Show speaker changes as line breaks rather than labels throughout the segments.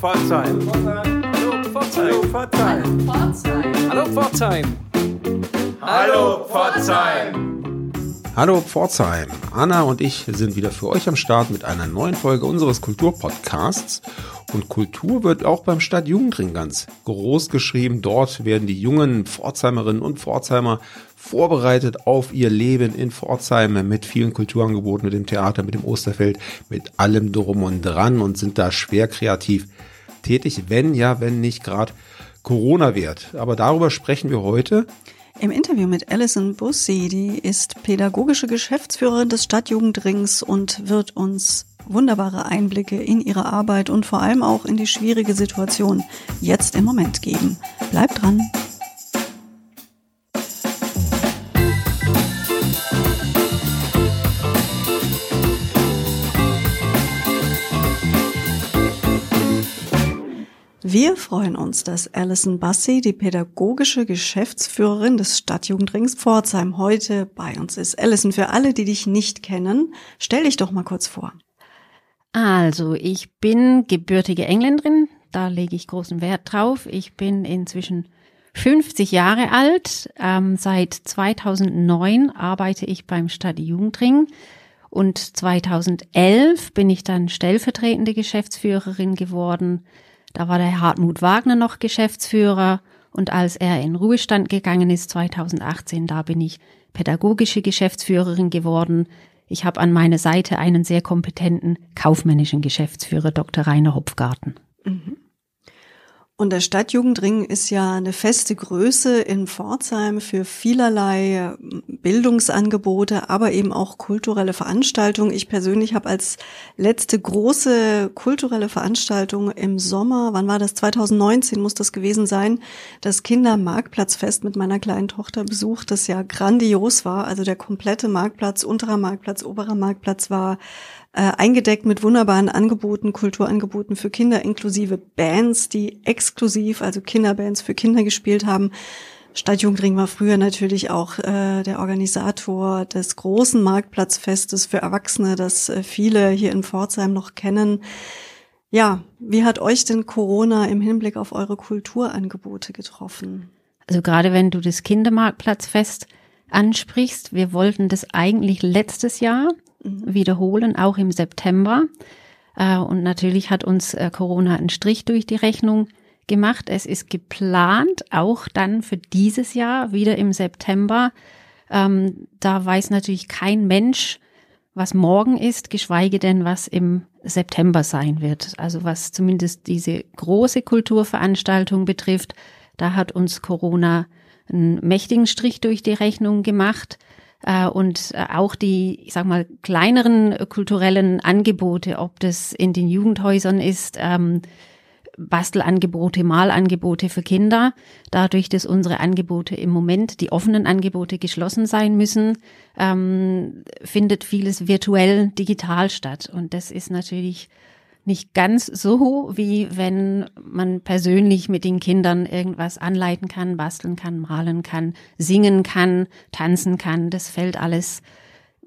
Pforzheim. Hallo Pforzheim. Hallo Pforzheim. Hallo Pforzheim.
Hallo Pforzheim. Anna und ich sind wieder für euch am Start mit einer neuen Folge unseres Kulturpodcasts. Und Kultur wird auch beim Stadtjugendring ganz groß geschrieben. Dort werden die jungen Pforzheimerinnen und Pforzheimer vorbereitet auf ihr Leben in Pforzheim mit vielen Kulturangeboten, mit dem Theater, mit dem Osterfeld, mit allem drum und dran und sind da schwer kreativ tätig, wenn ja, wenn nicht gerade Corona wird. Aber darüber sprechen wir heute.
Im Interview mit Alison Bussi, die ist pädagogische Geschäftsführerin des Stadtjugendrings und wird uns wunderbare Einblicke in ihre Arbeit und vor allem auch in die schwierige Situation jetzt im Moment geben. Bleibt dran! Wir freuen uns, dass Alison Bassi, die pädagogische Geschäftsführerin des Stadtjugendrings Pforzheim, heute bei uns ist. Alison, für alle, die dich nicht kennen, stell dich doch mal kurz vor.
Also, ich bin gebürtige Engländerin, da lege ich großen Wert drauf. Ich bin inzwischen 50 Jahre alt. Ähm, seit 2009 arbeite ich beim Stadtjugendring und 2011 bin ich dann stellvertretende Geschäftsführerin geworden da war der Hartmut Wagner noch Geschäftsführer und als er in Ruhestand gegangen ist 2018, da bin ich pädagogische Geschäftsführerin geworden. Ich habe an meiner Seite einen sehr kompetenten kaufmännischen Geschäftsführer, Dr. Rainer Hopfgarten. Mhm.
Und der Stadtjugendring ist ja eine feste Größe in Pforzheim für vielerlei Bildungsangebote, aber eben auch kulturelle Veranstaltungen. Ich persönlich habe als letzte große kulturelle Veranstaltung im Sommer, wann war das? 2019 muss das gewesen sein, das Kindermarktplatzfest mit meiner kleinen Tochter besucht, das ja grandios war. Also der komplette Marktplatz, unterer Marktplatz, oberer Marktplatz war äh, eingedeckt mit wunderbaren Angeboten, Kulturangeboten für Kinder, inklusive Bands, die exklusiv, also Kinderbands für Kinder gespielt haben. Stadtjugendring war früher natürlich auch äh, der Organisator des großen Marktplatzfestes für Erwachsene, das äh, viele hier in Pforzheim noch kennen. Ja, wie hat euch denn Corona im Hinblick auf eure Kulturangebote getroffen?
Also gerade wenn du das Kindermarktplatzfest ansprichst, wir wollten das eigentlich letztes Jahr Mhm. wiederholen, auch im September. Äh, und natürlich hat uns äh, Corona einen Strich durch die Rechnung gemacht. Es ist geplant, auch dann für dieses Jahr wieder im September. Ähm, da weiß natürlich kein Mensch, was morgen ist, geschweige denn, was im September sein wird. Also was zumindest diese große Kulturveranstaltung betrifft, da hat uns Corona einen mächtigen Strich durch die Rechnung gemacht. Äh, und äh, auch die, ich sag mal, kleineren kulturellen Angebote, ob das in den Jugendhäusern ist, ähm, Bastelangebote, Malangebote für Kinder. Dadurch, dass unsere Angebote im Moment, die offenen Angebote geschlossen sein müssen, ähm, findet vieles virtuell digital statt. Und das ist natürlich nicht ganz so, wie wenn man persönlich mit den Kindern irgendwas anleiten kann, basteln kann, malen kann, singen kann, tanzen kann. Das fällt alles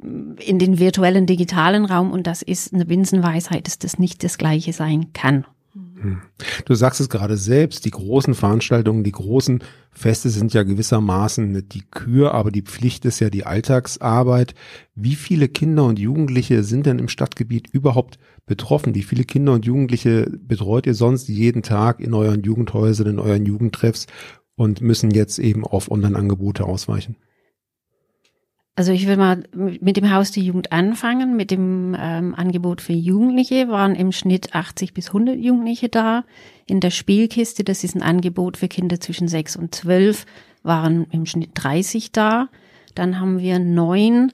mm, in den virtuellen digitalen Raum und das ist eine Binsenweisheit, dass das nicht das gleiche sein kann.
Hm. Du sagst es gerade selbst, die großen Veranstaltungen, die großen Feste sind ja gewissermaßen die Kür, aber die Pflicht ist ja die Alltagsarbeit. Wie viele Kinder und Jugendliche sind denn im Stadtgebiet überhaupt betroffen? Wie viele Kinder und Jugendliche betreut ihr sonst jeden Tag in euren Jugendhäusern, in euren Jugendtreffs und müssen jetzt eben auf Online-Angebote ausweichen?
Also ich will mal mit dem Haus die Jugend anfangen. Mit dem ähm, Angebot für Jugendliche waren im Schnitt 80 bis 100 Jugendliche da. In der Spielkiste, das ist ein Angebot für Kinder zwischen 6 und 12, waren im Schnitt 30 da. Dann haben wir neun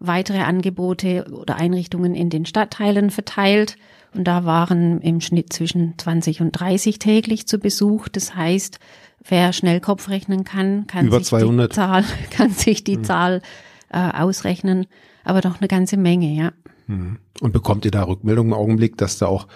weitere Angebote oder Einrichtungen in den Stadtteilen verteilt. Und da waren im Schnitt zwischen 20 und 30 täglich zu Besuch. Das heißt, wer schnell Kopf rechnen kann, kann
Über
sich
200.
die Zahl, kann sich die mhm. Zahl äh, ausrechnen, aber doch eine ganze Menge, ja.
Mhm. Und bekommt ihr da Rückmeldungen im Augenblick, dass da auch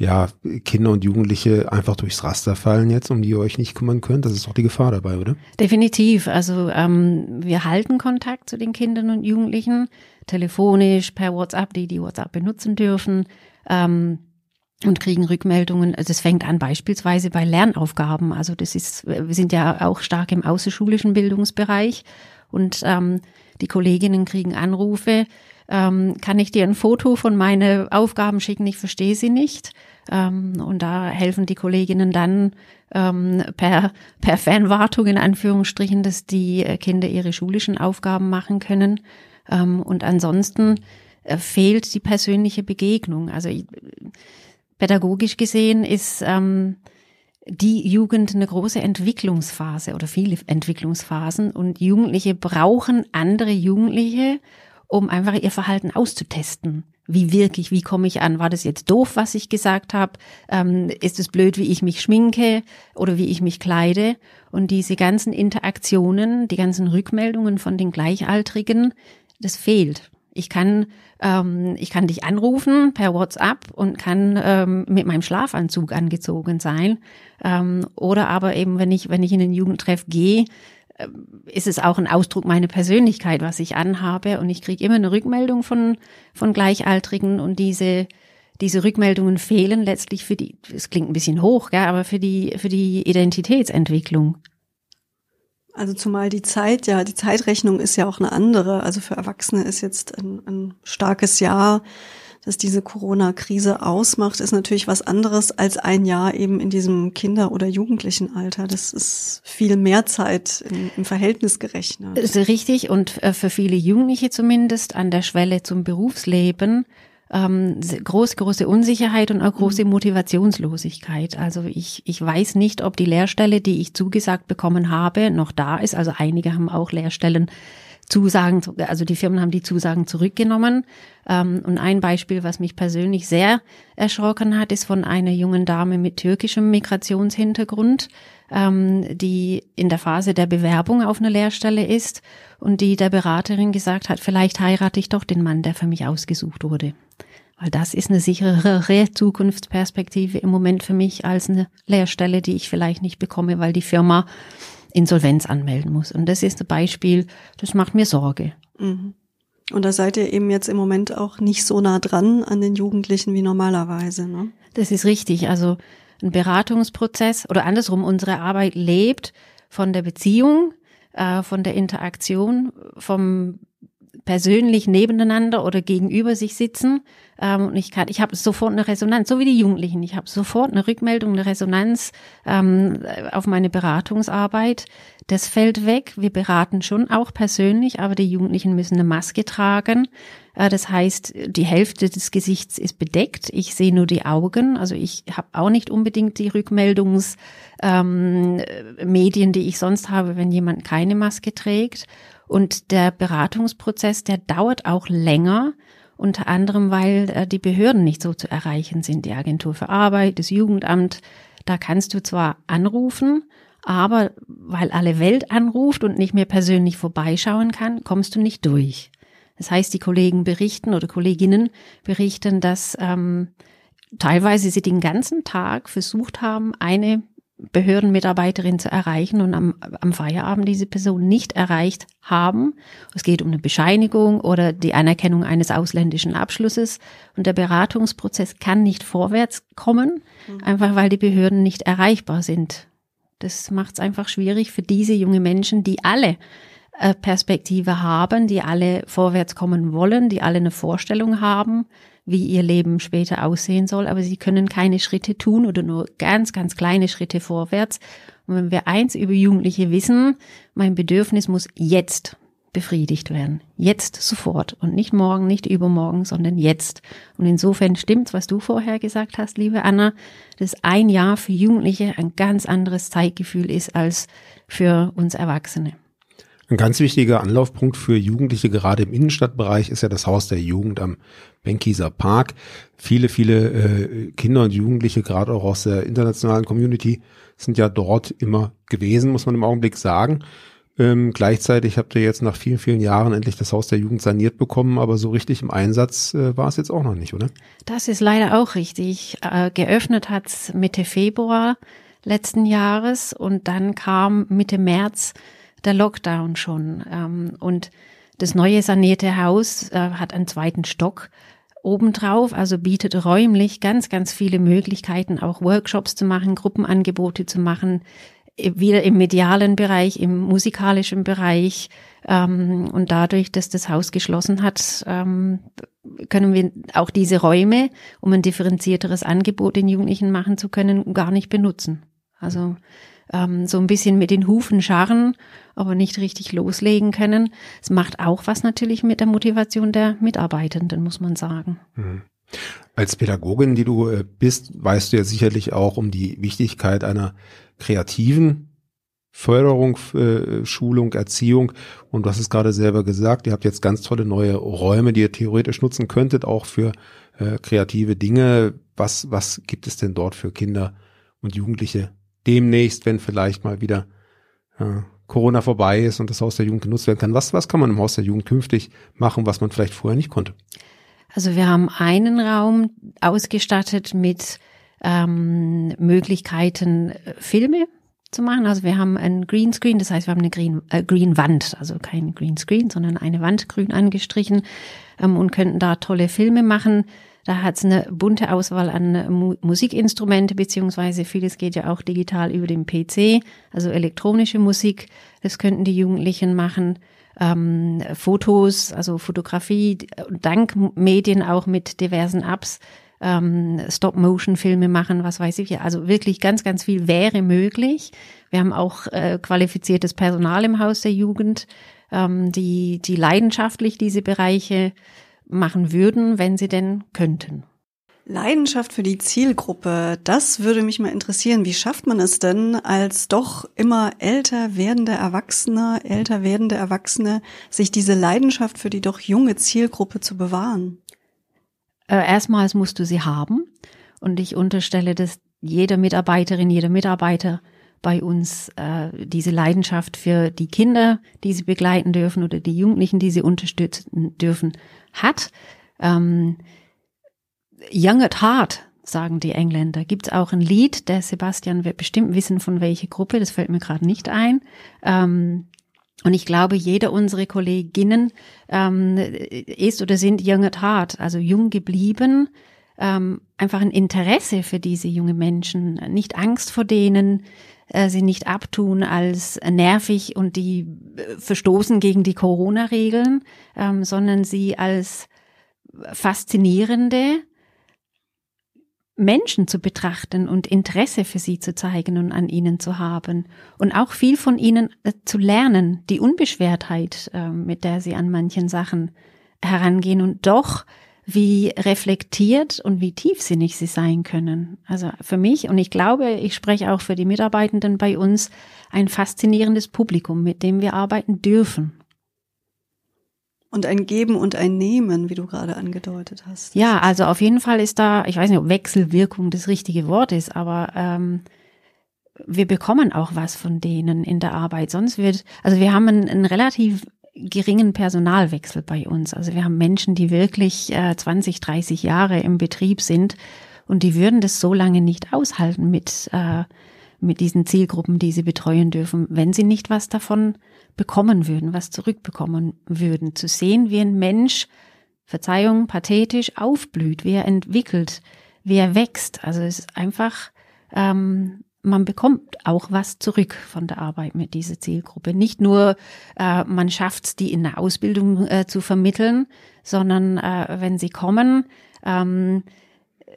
ja, Kinder und Jugendliche einfach durchs Raster fallen jetzt, um die ihr euch nicht kümmern könnt? Das ist doch die Gefahr dabei, oder?
Definitiv. Also ähm, wir halten Kontakt zu den Kindern und Jugendlichen, telefonisch, per WhatsApp, die die WhatsApp benutzen dürfen. Ähm, und kriegen Rückmeldungen. Also es fängt an beispielsweise bei Lernaufgaben. Also das ist, wir sind ja auch stark im außerschulischen Bildungsbereich und ähm, die Kolleginnen kriegen Anrufe. Ähm, kann ich dir ein Foto von meinen Aufgaben schicken? Ich verstehe sie nicht. Ähm, und da helfen die Kolleginnen dann ähm, per, per Fernwartung in Anführungsstrichen, dass die Kinder ihre schulischen Aufgaben machen können. Ähm, und ansonsten äh, fehlt die persönliche Begegnung. Also pädagogisch gesehen ist ähm, die Jugend eine große Entwicklungsphase oder viele Entwicklungsphasen und Jugendliche brauchen andere Jugendliche, um einfach ihr Verhalten auszutesten. Wie wirklich, wie komme ich an? War das jetzt doof, was ich gesagt habe? Ähm, ist es blöd, wie ich mich schminke oder wie ich mich kleide? Und diese ganzen Interaktionen, die ganzen Rückmeldungen von den Gleichaltrigen, das fehlt. Ich kann, ähm, ich kann dich anrufen per WhatsApp und kann ähm, mit meinem Schlafanzug angezogen sein. Ähm, oder aber eben, wenn ich, wenn ich in den Jugendtreff gehe, äh, ist es auch ein Ausdruck meiner Persönlichkeit, was ich anhabe. Und ich kriege immer eine Rückmeldung von, von Gleichaltrigen und diese, diese Rückmeldungen fehlen letztlich für die, es klingt ein bisschen hoch, gell, aber für die, für die Identitätsentwicklung.
Also zumal die Zeit, ja, die Zeitrechnung ist ja auch eine andere. Also für Erwachsene ist jetzt ein, ein starkes Jahr, das diese Corona-Krise ausmacht, ist natürlich was anderes als ein Jahr eben in diesem Kinder- oder Jugendlichenalter. Das ist viel mehr Zeit im, im Verhältnis gerechnet.
Ist richtig und äh, für viele Jugendliche zumindest an der Schwelle zum Berufsleben ähm, große, große Unsicherheit und auch große mhm. Motivationslosigkeit. Also ich, ich weiß nicht, ob die Lehrstelle, die ich zugesagt bekommen habe, noch da ist. Also einige haben auch Lehrstellen Zusagen, also die Firmen haben die Zusagen zurückgenommen. Ähm, und ein Beispiel, was mich persönlich sehr erschrocken hat, ist von einer jungen Dame mit türkischem Migrationshintergrund, ähm, die in der Phase der Bewerbung auf eine Lehrstelle ist und die der Beraterin gesagt hat, vielleicht heirate ich doch den Mann, der für mich ausgesucht wurde. Weil das ist eine sicherere Zukunftsperspektive im Moment für mich als eine Lehrstelle, die ich vielleicht nicht bekomme, weil die Firma Insolvenz anmelden muss. Und das ist ein Beispiel, das macht mir Sorge.
Mhm. Und da seid ihr eben jetzt im Moment auch nicht so nah dran an den Jugendlichen wie normalerweise, ne?
Das ist richtig. Also ein Beratungsprozess oder andersrum, unsere Arbeit lebt von der Beziehung, äh, von der Interaktion, vom persönlich nebeneinander oder gegenüber sich sitzen. Ähm, und ich kann, ich habe sofort eine Resonanz, so wie die Jugendlichen. Ich habe sofort eine Rückmeldung, eine Resonanz ähm, auf meine Beratungsarbeit. Das fällt weg. Wir beraten schon auch persönlich, aber die Jugendlichen müssen eine Maske tragen. Äh, das heißt, die Hälfte des Gesichts ist bedeckt. Ich sehe nur die Augen. Also ich habe auch nicht unbedingt die Rückmeldungsmedien, ähm, die ich sonst habe, wenn jemand keine Maske trägt. Und der Beratungsprozess, der dauert auch länger, unter anderem, weil äh, die Behörden nicht so zu erreichen sind. Die Agentur für Arbeit, das Jugendamt, da kannst du zwar anrufen, aber weil alle Welt anruft und nicht mehr persönlich vorbeischauen kann, kommst du nicht durch. Das heißt, die Kollegen berichten oder Kolleginnen berichten, dass ähm, teilweise sie den ganzen Tag versucht haben, eine Behördenmitarbeiterin zu erreichen und am, am Feierabend diese Person nicht erreicht haben. Es geht um eine Bescheinigung oder die Anerkennung eines ausländischen Abschlusses und der Beratungsprozess kann nicht vorwärts kommen, mhm. einfach weil die Behörden nicht erreichbar sind. Das macht es einfach schwierig für diese junge Menschen, die alle äh, Perspektive haben, die alle vorwärts kommen wollen, die alle eine Vorstellung haben, wie ihr Leben später aussehen soll, aber sie können keine Schritte tun oder nur ganz, ganz kleine Schritte vorwärts. Und wenn wir eins über Jugendliche wissen, mein Bedürfnis muss jetzt befriedigt werden. Jetzt sofort und nicht morgen, nicht übermorgen, sondern jetzt. Und insofern stimmt, was du vorher gesagt hast, liebe Anna, dass ein Jahr für Jugendliche ein ganz anderes Zeitgefühl ist als für uns Erwachsene.
Ein ganz wichtiger Anlaufpunkt für Jugendliche, gerade im Innenstadtbereich, ist ja das Haus der Jugend am Benkieser Park. Viele, viele äh, Kinder und Jugendliche, gerade auch aus der internationalen Community, sind ja dort immer gewesen, muss man im Augenblick sagen. Ähm, gleichzeitig habt ihr jetzt nach vielen, vielen Jahren endlich das Haus der Jugend saniert bekommen, aber so richtig im Einsatz äh, war es jetzt auch noch nicht, oder?
Das ist leider auch richtig. Äh, geöffnet hat's Mitte Februar letzten Jahres und dann kam Mitte März der Lockdown schon. Ähm, und das neue sanierte Haus äh, hat einen zweiten Stock. obendrauf, also bietet räumlich ganz, ganz viele Möglichkeiten, auch Workshops zu machen, Gruppenangebote zu machen, wieder im medialen Bereich, im musikalischen Bereich. Ähm, und dadurch, dass das Haus geschlossen hat, ähm, können wir auch diese Räume, um ein differenzierteres Angebot den Jugendlichen machen zu können, gar nicht benutzen. Also ähm, so ein bisschen mit den Hufen scharren, aber nicht richtig loslegen können. Es macht auch was natürlich mit der Motivation der Mitarbeitenden, muss man sagen. Mhm.
Als Pädagogin, die du äh, bist, weißt du ja sicherlich auch um die Wichtigkeit einer kreativen Förderung, äh, Schulung, Erziehung. Und du hast es gerade selber gesagt, ihr habt jetzt ganz tolle neue Räume, die ihr theoretisch nutzen könntet, auch für äh, kreative Dinge. Was, was gibt es denn dort für Kinder und Jugendliche demnächst, wenn vielleicht mal wieder äh, Corona vorbei ist und das Haus der Jugend genutzt werden kann? Was, was kann man im Haus der Jugend künftig machen, was man vielleicht vorher nicht konnte?
Also wir haben einen Raum ausgestattet mit ähm, Möglichkeiten, äh, Filme zu machen. Also wir haben ein Greenscreen, das heißt, wir haben eine Green, äh, Green Wand, also kein Greenscreen, sondern eine Wand grün angestrichen ähm, und könnten da tolle Filme machen. Da hat es eine bunte Auswahl an Mu Musikinstrumente, beziehungsweise vieles geht ja auch digital über den PC, also elektronische Musik. Das könnten die Jugendlichen machen. Ähm, Fotos, also Fotografie, dank Medien auch mit diversen Apps ähm, Stop-Motion-Filme machen, was weiß ich. Also wirklich ganz, ganz viel wäre möglich. Wir haben auch äh, qualifiziertes Personal im Haus der Jugend, ähm, die, die leidenschaftlich diese Bereiche machen würden, wenn sie denn könnten.
Leidenschaft für die Zielgruppe, das würde mich mal interessieren. Wie schafft man es denn, als doch immer älter werdende Erwachsene, älter werdende Erwachsene, sich diese Leidenschaft für die doch junge Zielgruppe zu bewahren?
Äh, erstmals musst du sie haben. Und ich unterstelle, dass jeder Mitarbeiterin, jeder Mitarbeiter bei uns äh, diese Leidenschaft für die Kinder, die sie begleiten dürfen oder die Jugendlichen, die sie unterstützen dürfen, hat. Ähm, Young at Heart, sagen die Engländer. Gibt es auch ein Lied, der Sebastian wird bestimmt wissen, von welcher Gruppe, das fällt mir gerade nicht ein. Ähm, und ich glaube, jeder unserer Kolleginnen ähm, ist oder sind young at heart, also jung geblieben, ähm, einfach ein Interesse für diese junge Menschen, nicht Angst vor denen, äh, sie nicht abtun als nervig und die äh, verstoßen gegen die Corona-Regeln, ähm, sondern sie als faszinierende, Menschen zu betrachten und Interesse für sie zu zeigen und an ihnen zu haben. Und auch viel von ihnen äh, zu lernen, die Unbeschwertheit, äh, mit der sie an manchen Sachen herangehen und doch wie reflektiert und wie tiefsinnig sie sein können. Also für mich und ich glaube, ich spreche auch für die Mitarbeitenden bei uns ein faszinierendes Publikum, mit dem wir arbeiten dürfen.
Und ein Geben und ein Nehmen, wie du gerade angedeutet hast.
Ja, also auf jeden Fall ist da, ich weiß nicht, ob Wechselwirkung das richtige Wort ist, aber ähm, wir bekommen auch was von denen in der Arbeit. Sonst wird, also wir haben einen, einen relativ geringen Personalwechsel bei uns. Also wir haben Menschen, die wirklich äh, 20, 30 Jahre im Betrieb sind und die würden das so lange nicht aushalten mit, äh, mit diesen Zielgruppen, die sie betreuen dürfen, wenn sie nicht was davon bekommen würden, was zurückbekommen würden. Zu sehen, wie ein Mensch, Verzeihung, pathetisch aufblüht, wie er entwickelt, wie er wächst. Also es ist einfach, ähm, man bekommt auch was zurück von der Arbeit mit dieser Zielgruppe. Nicht nur, äh, man schafft es, die in der Ausbildung äh, zu vermitteln, sondern äh, wenn sie kommen, ähm,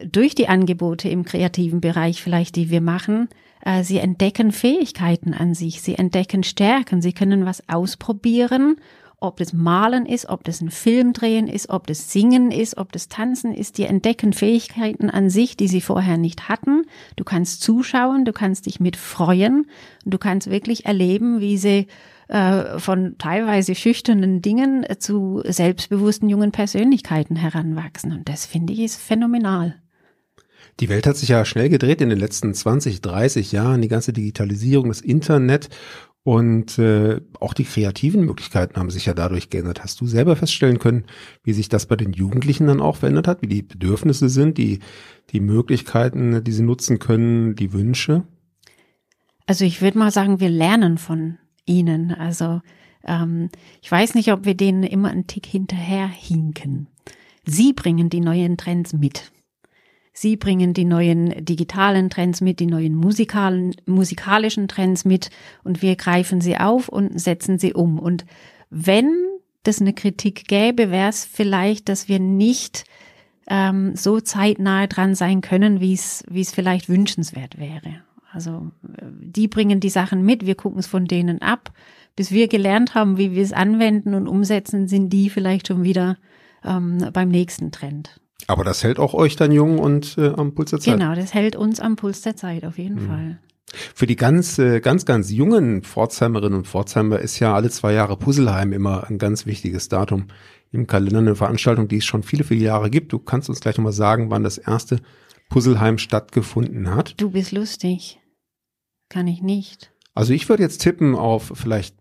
durch die Angebote im kreativen Bereich vielleicht, die wir machen, äh, sie entdecken Fähigkeiten an sich, sie entdecken Stärken, sie können was ausprobieren, ob das Malen ist, ob das ein Film drehen ist, ob das Singen ist, ob das Tanzen ist, die entdecken Fähigkeiten an sich, die sie vorher nicht hatten. Du kannst zuschauen, du kannst dich mit freuen du kannst wirklich erleben, wie sie äh, von teilweise schüchternen Dingen zu selbstbewussten jungen Persönlichkeiten heranwachsen. Und das finde ich ist phänomenal.
Die Welt hat sich ja schnell gedreht in den letzten 20, 30 Jahren, die ganze Digitalisierung, das Internet und äh, auch die kreativen Möglichkeiten haben sich ja dadurch geändert. Hast du selber feststellen können, wie sich das bei den Jugendlichen dann auch verändert hat, wie die Bedürfnisse sind, die, die Möglichkeiten, die sie nutzen können, die Wünsche?
Also ich würde mal sagen, wir lernen von ihnen. Also ähm, ich weiß nicht, ob wir denen immer einen Tick hinterher hinken. Sie bringen die neuen Trends mit. Sie bringen die neuen digitalen Trends mit, die neuen musikalen, musikalischen Trends mit und wir greifen sie auf und setzen sie um. Und wenn das eine Kritik gäbe, wäre es vielleicht, dass wir nicht ähm, so zeitnahe dran sein können, wie es wie es vielleicht wünschenswert wäre. Also äh, die bringen die Sachen mit, wir gucken es von denen ab. Bis wir gelernt haben, wie wir es anwenden und umsetzen, sind die vielleicht schon wieder ähm, beim nächsten Trend.
Aber das hält auch euch dann jung und äh, am Puls der Zeit.
Genau, das hält uns am Puls der Zeit auf jeden mhm. Fall.
Für die ganz, äh, ganz, ganz jungen Pforzheimerinnen und Pforzheimer ist ja alle zwei Jahre Puzzleheim immer ein ganz wichtiges Datum im Kalender, eine Veranstaltung, die es schon viele, viele Jahre gibt. Du kannst uns gleich nochmal sagen, wann das erste Puzzleheim stattgefunden hat.
Du bist lustig. Kann ich nicht.
Also ich würde jetzt tippen auf vielleicht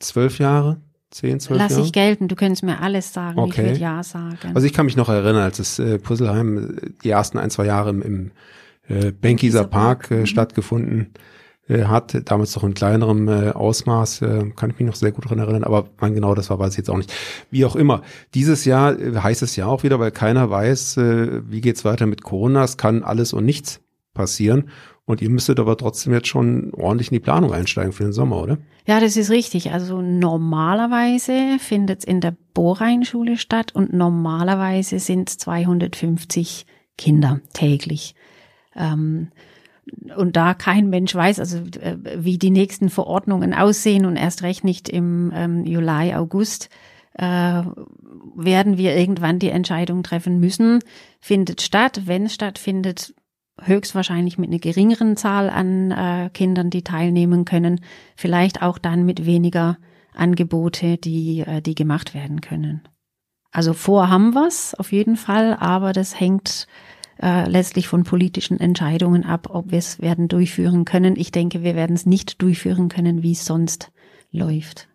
zwölf Jahre, zehn, zwölf
Lass
Jahre.
Ich gelten, du könntest mir alles sagen.
Okay.
Ich würde ja sagen.
Also ich kann mich noch erinnern, als das äh, Puzzleheim äh, die ersten ein, zwei Jahre im, im äh, Benkiser Park äh, mhm. stattgefunden äh, hat, damals noch in kleinerem äh, Ausmaß, äh, kann ich mich noch sehr gut daran erinnern, aber wann genau das war, weiß ich jetzt auch nicht. Wie auch immer, dieses Jahr äh, heißt es ja auch wieder, weil keiner weiß, äh, wie geht's weiter mit Corona, es kann alles und nichts passieren. Und ihr müsstet aber trotzdem jetzt schon ordentlich in die Planung einsteigen für den Sommer, oder?
Ja, das ist richtig. Also normalerweise findet es in der Bohrrheinschule statt und normalerweise sind es 250 Kinder täglich. Ähm, und da kein Mensch weiß, also äh, wie die nächsten Verordnungen aussehen und erst recht nicht im ähm, Juli, August, äh, werden wir irgendwann die Entscheidung treffen müssen, findet statt. Wenn es stattfindet, höchstwahrscheinlich mit einer geringeren Zahl an äh, Kindern, die teilnehmen können, vielleicht auch dann mit weniger Angebote, die, äh, die gemacht werden können. Also vor haben wir's auf jeden Fall, aber das hängt äh, letztlich von politischen Entscheidungen ab, ob wir es werden durchführen können. Ich denke, wir werden es nicht durchführen können, wie es sonst läuft.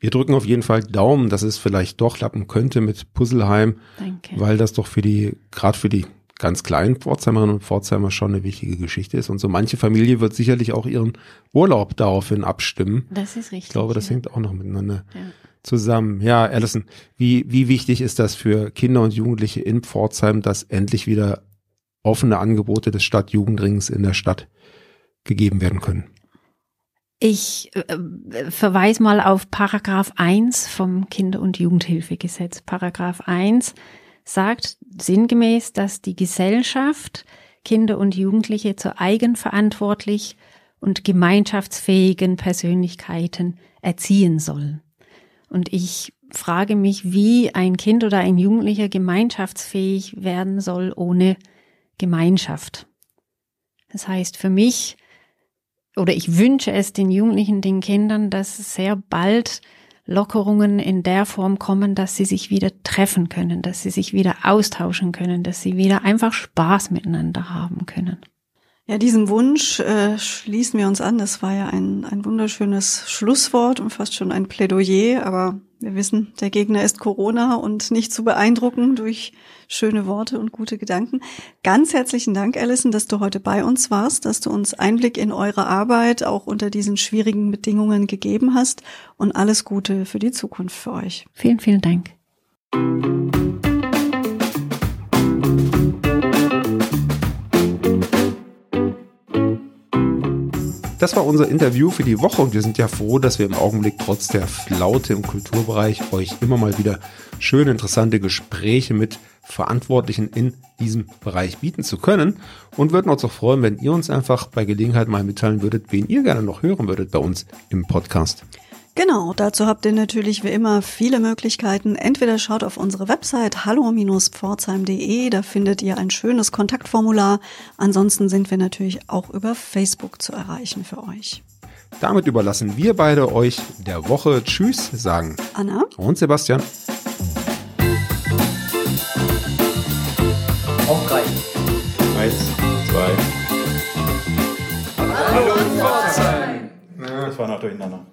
Wir drücken auf jeden Fall Daumen, dass es vielleicht doch klappen könnte mit Puzzleheim, Danke. weil das doch für die, gerade für die ganz kleinen Pforzheimerinnen und Pforzheimer schon eine wichtige Geschichte ist. Und so manche Familie wird sicherlich auch ihren Urlaub daraufhin abstimmen.
Das ist richtig.
Ich glaube, das ja. hängt auch noch miteinander ja. zusammen. Ja, Alison, wie, wie wichtig ist das für Kinder und Jugendliche in Pforzheim, dass endlich wieder offene Angebote des Stadtjugendrings in der Stadt gegeben werden können?
Ich äh, verweise mal auf Paragraph 1 vom Kinder- und Jugendhilfegesetz. Paragraph 1 sagt sinngemäß, dass die Gesellschaft Kinder und Jugendliche zu eigenverantwortlich und gemeinschaftsfähigen Persönlichkeiten erziehen soll. Und ich frage mich, wie ein Kind oder ein Jugendlicher gemeinschaftsfähig werden soll ohne Gemeinschaft. Das heißt für mich, oder ich wünsche es den Jugendlichen, den Kindern, dass sehr bald Lockerungen in der Form kommen, dass sie sich wieder treffen können, dass sie sich wieder austauschen können, dass sie wieder einfach Spaß miteinander haben können.
Ja, diesem Wunsch äh, schließen wir uns an. Das war ja ein, ein wunderschönes Schlusswort und fast schon ein Plädoyer, aber wir wissen, der Gegner ist Corona und nicht zu beeindrucken durch schöne Worte und gute Gedanken. Ganz herzlichen Dank, Alison, dass du heute bei uns warst, dass du uns Einblick in eure Arbeit auch unter diesen schwierigen Bedingungen gegeben hast und alles Gute für die Zukunft für euch.
Vielen, vielen Dank.
Das war unser Interview für die Woche und wir sind ja froh, dass wir im Augenblick trotz der Flaute im Kulturbereich euch immer mal wieder schöne, interessante Gespräche mit Verantwortlichen in diesem Bereich bieten zu können und würden uns auch freuen, wenn ihr uns einfach bei Gelegenheit mal mitteilen würdet, wen ihr gerne noch hören würdet bei uns im Podcast.
Genau, dazu habt ihr natürlich wie immer viele Möglichkeiten. Entweder schaut auf unsere Website hallo-pforzheim.de, da findet ihr ein schönes Kontaktformular. Ansonsten sind wir natürlich auch über Facebook zu erreichen für euch.
Damit überlassen wir beide euch der Woche Tschüss sagen.
Anna
und Sebastian.
Auf drei.
Eins, zwei.
Hallo Pforzheim.
Das war noch durcheinander.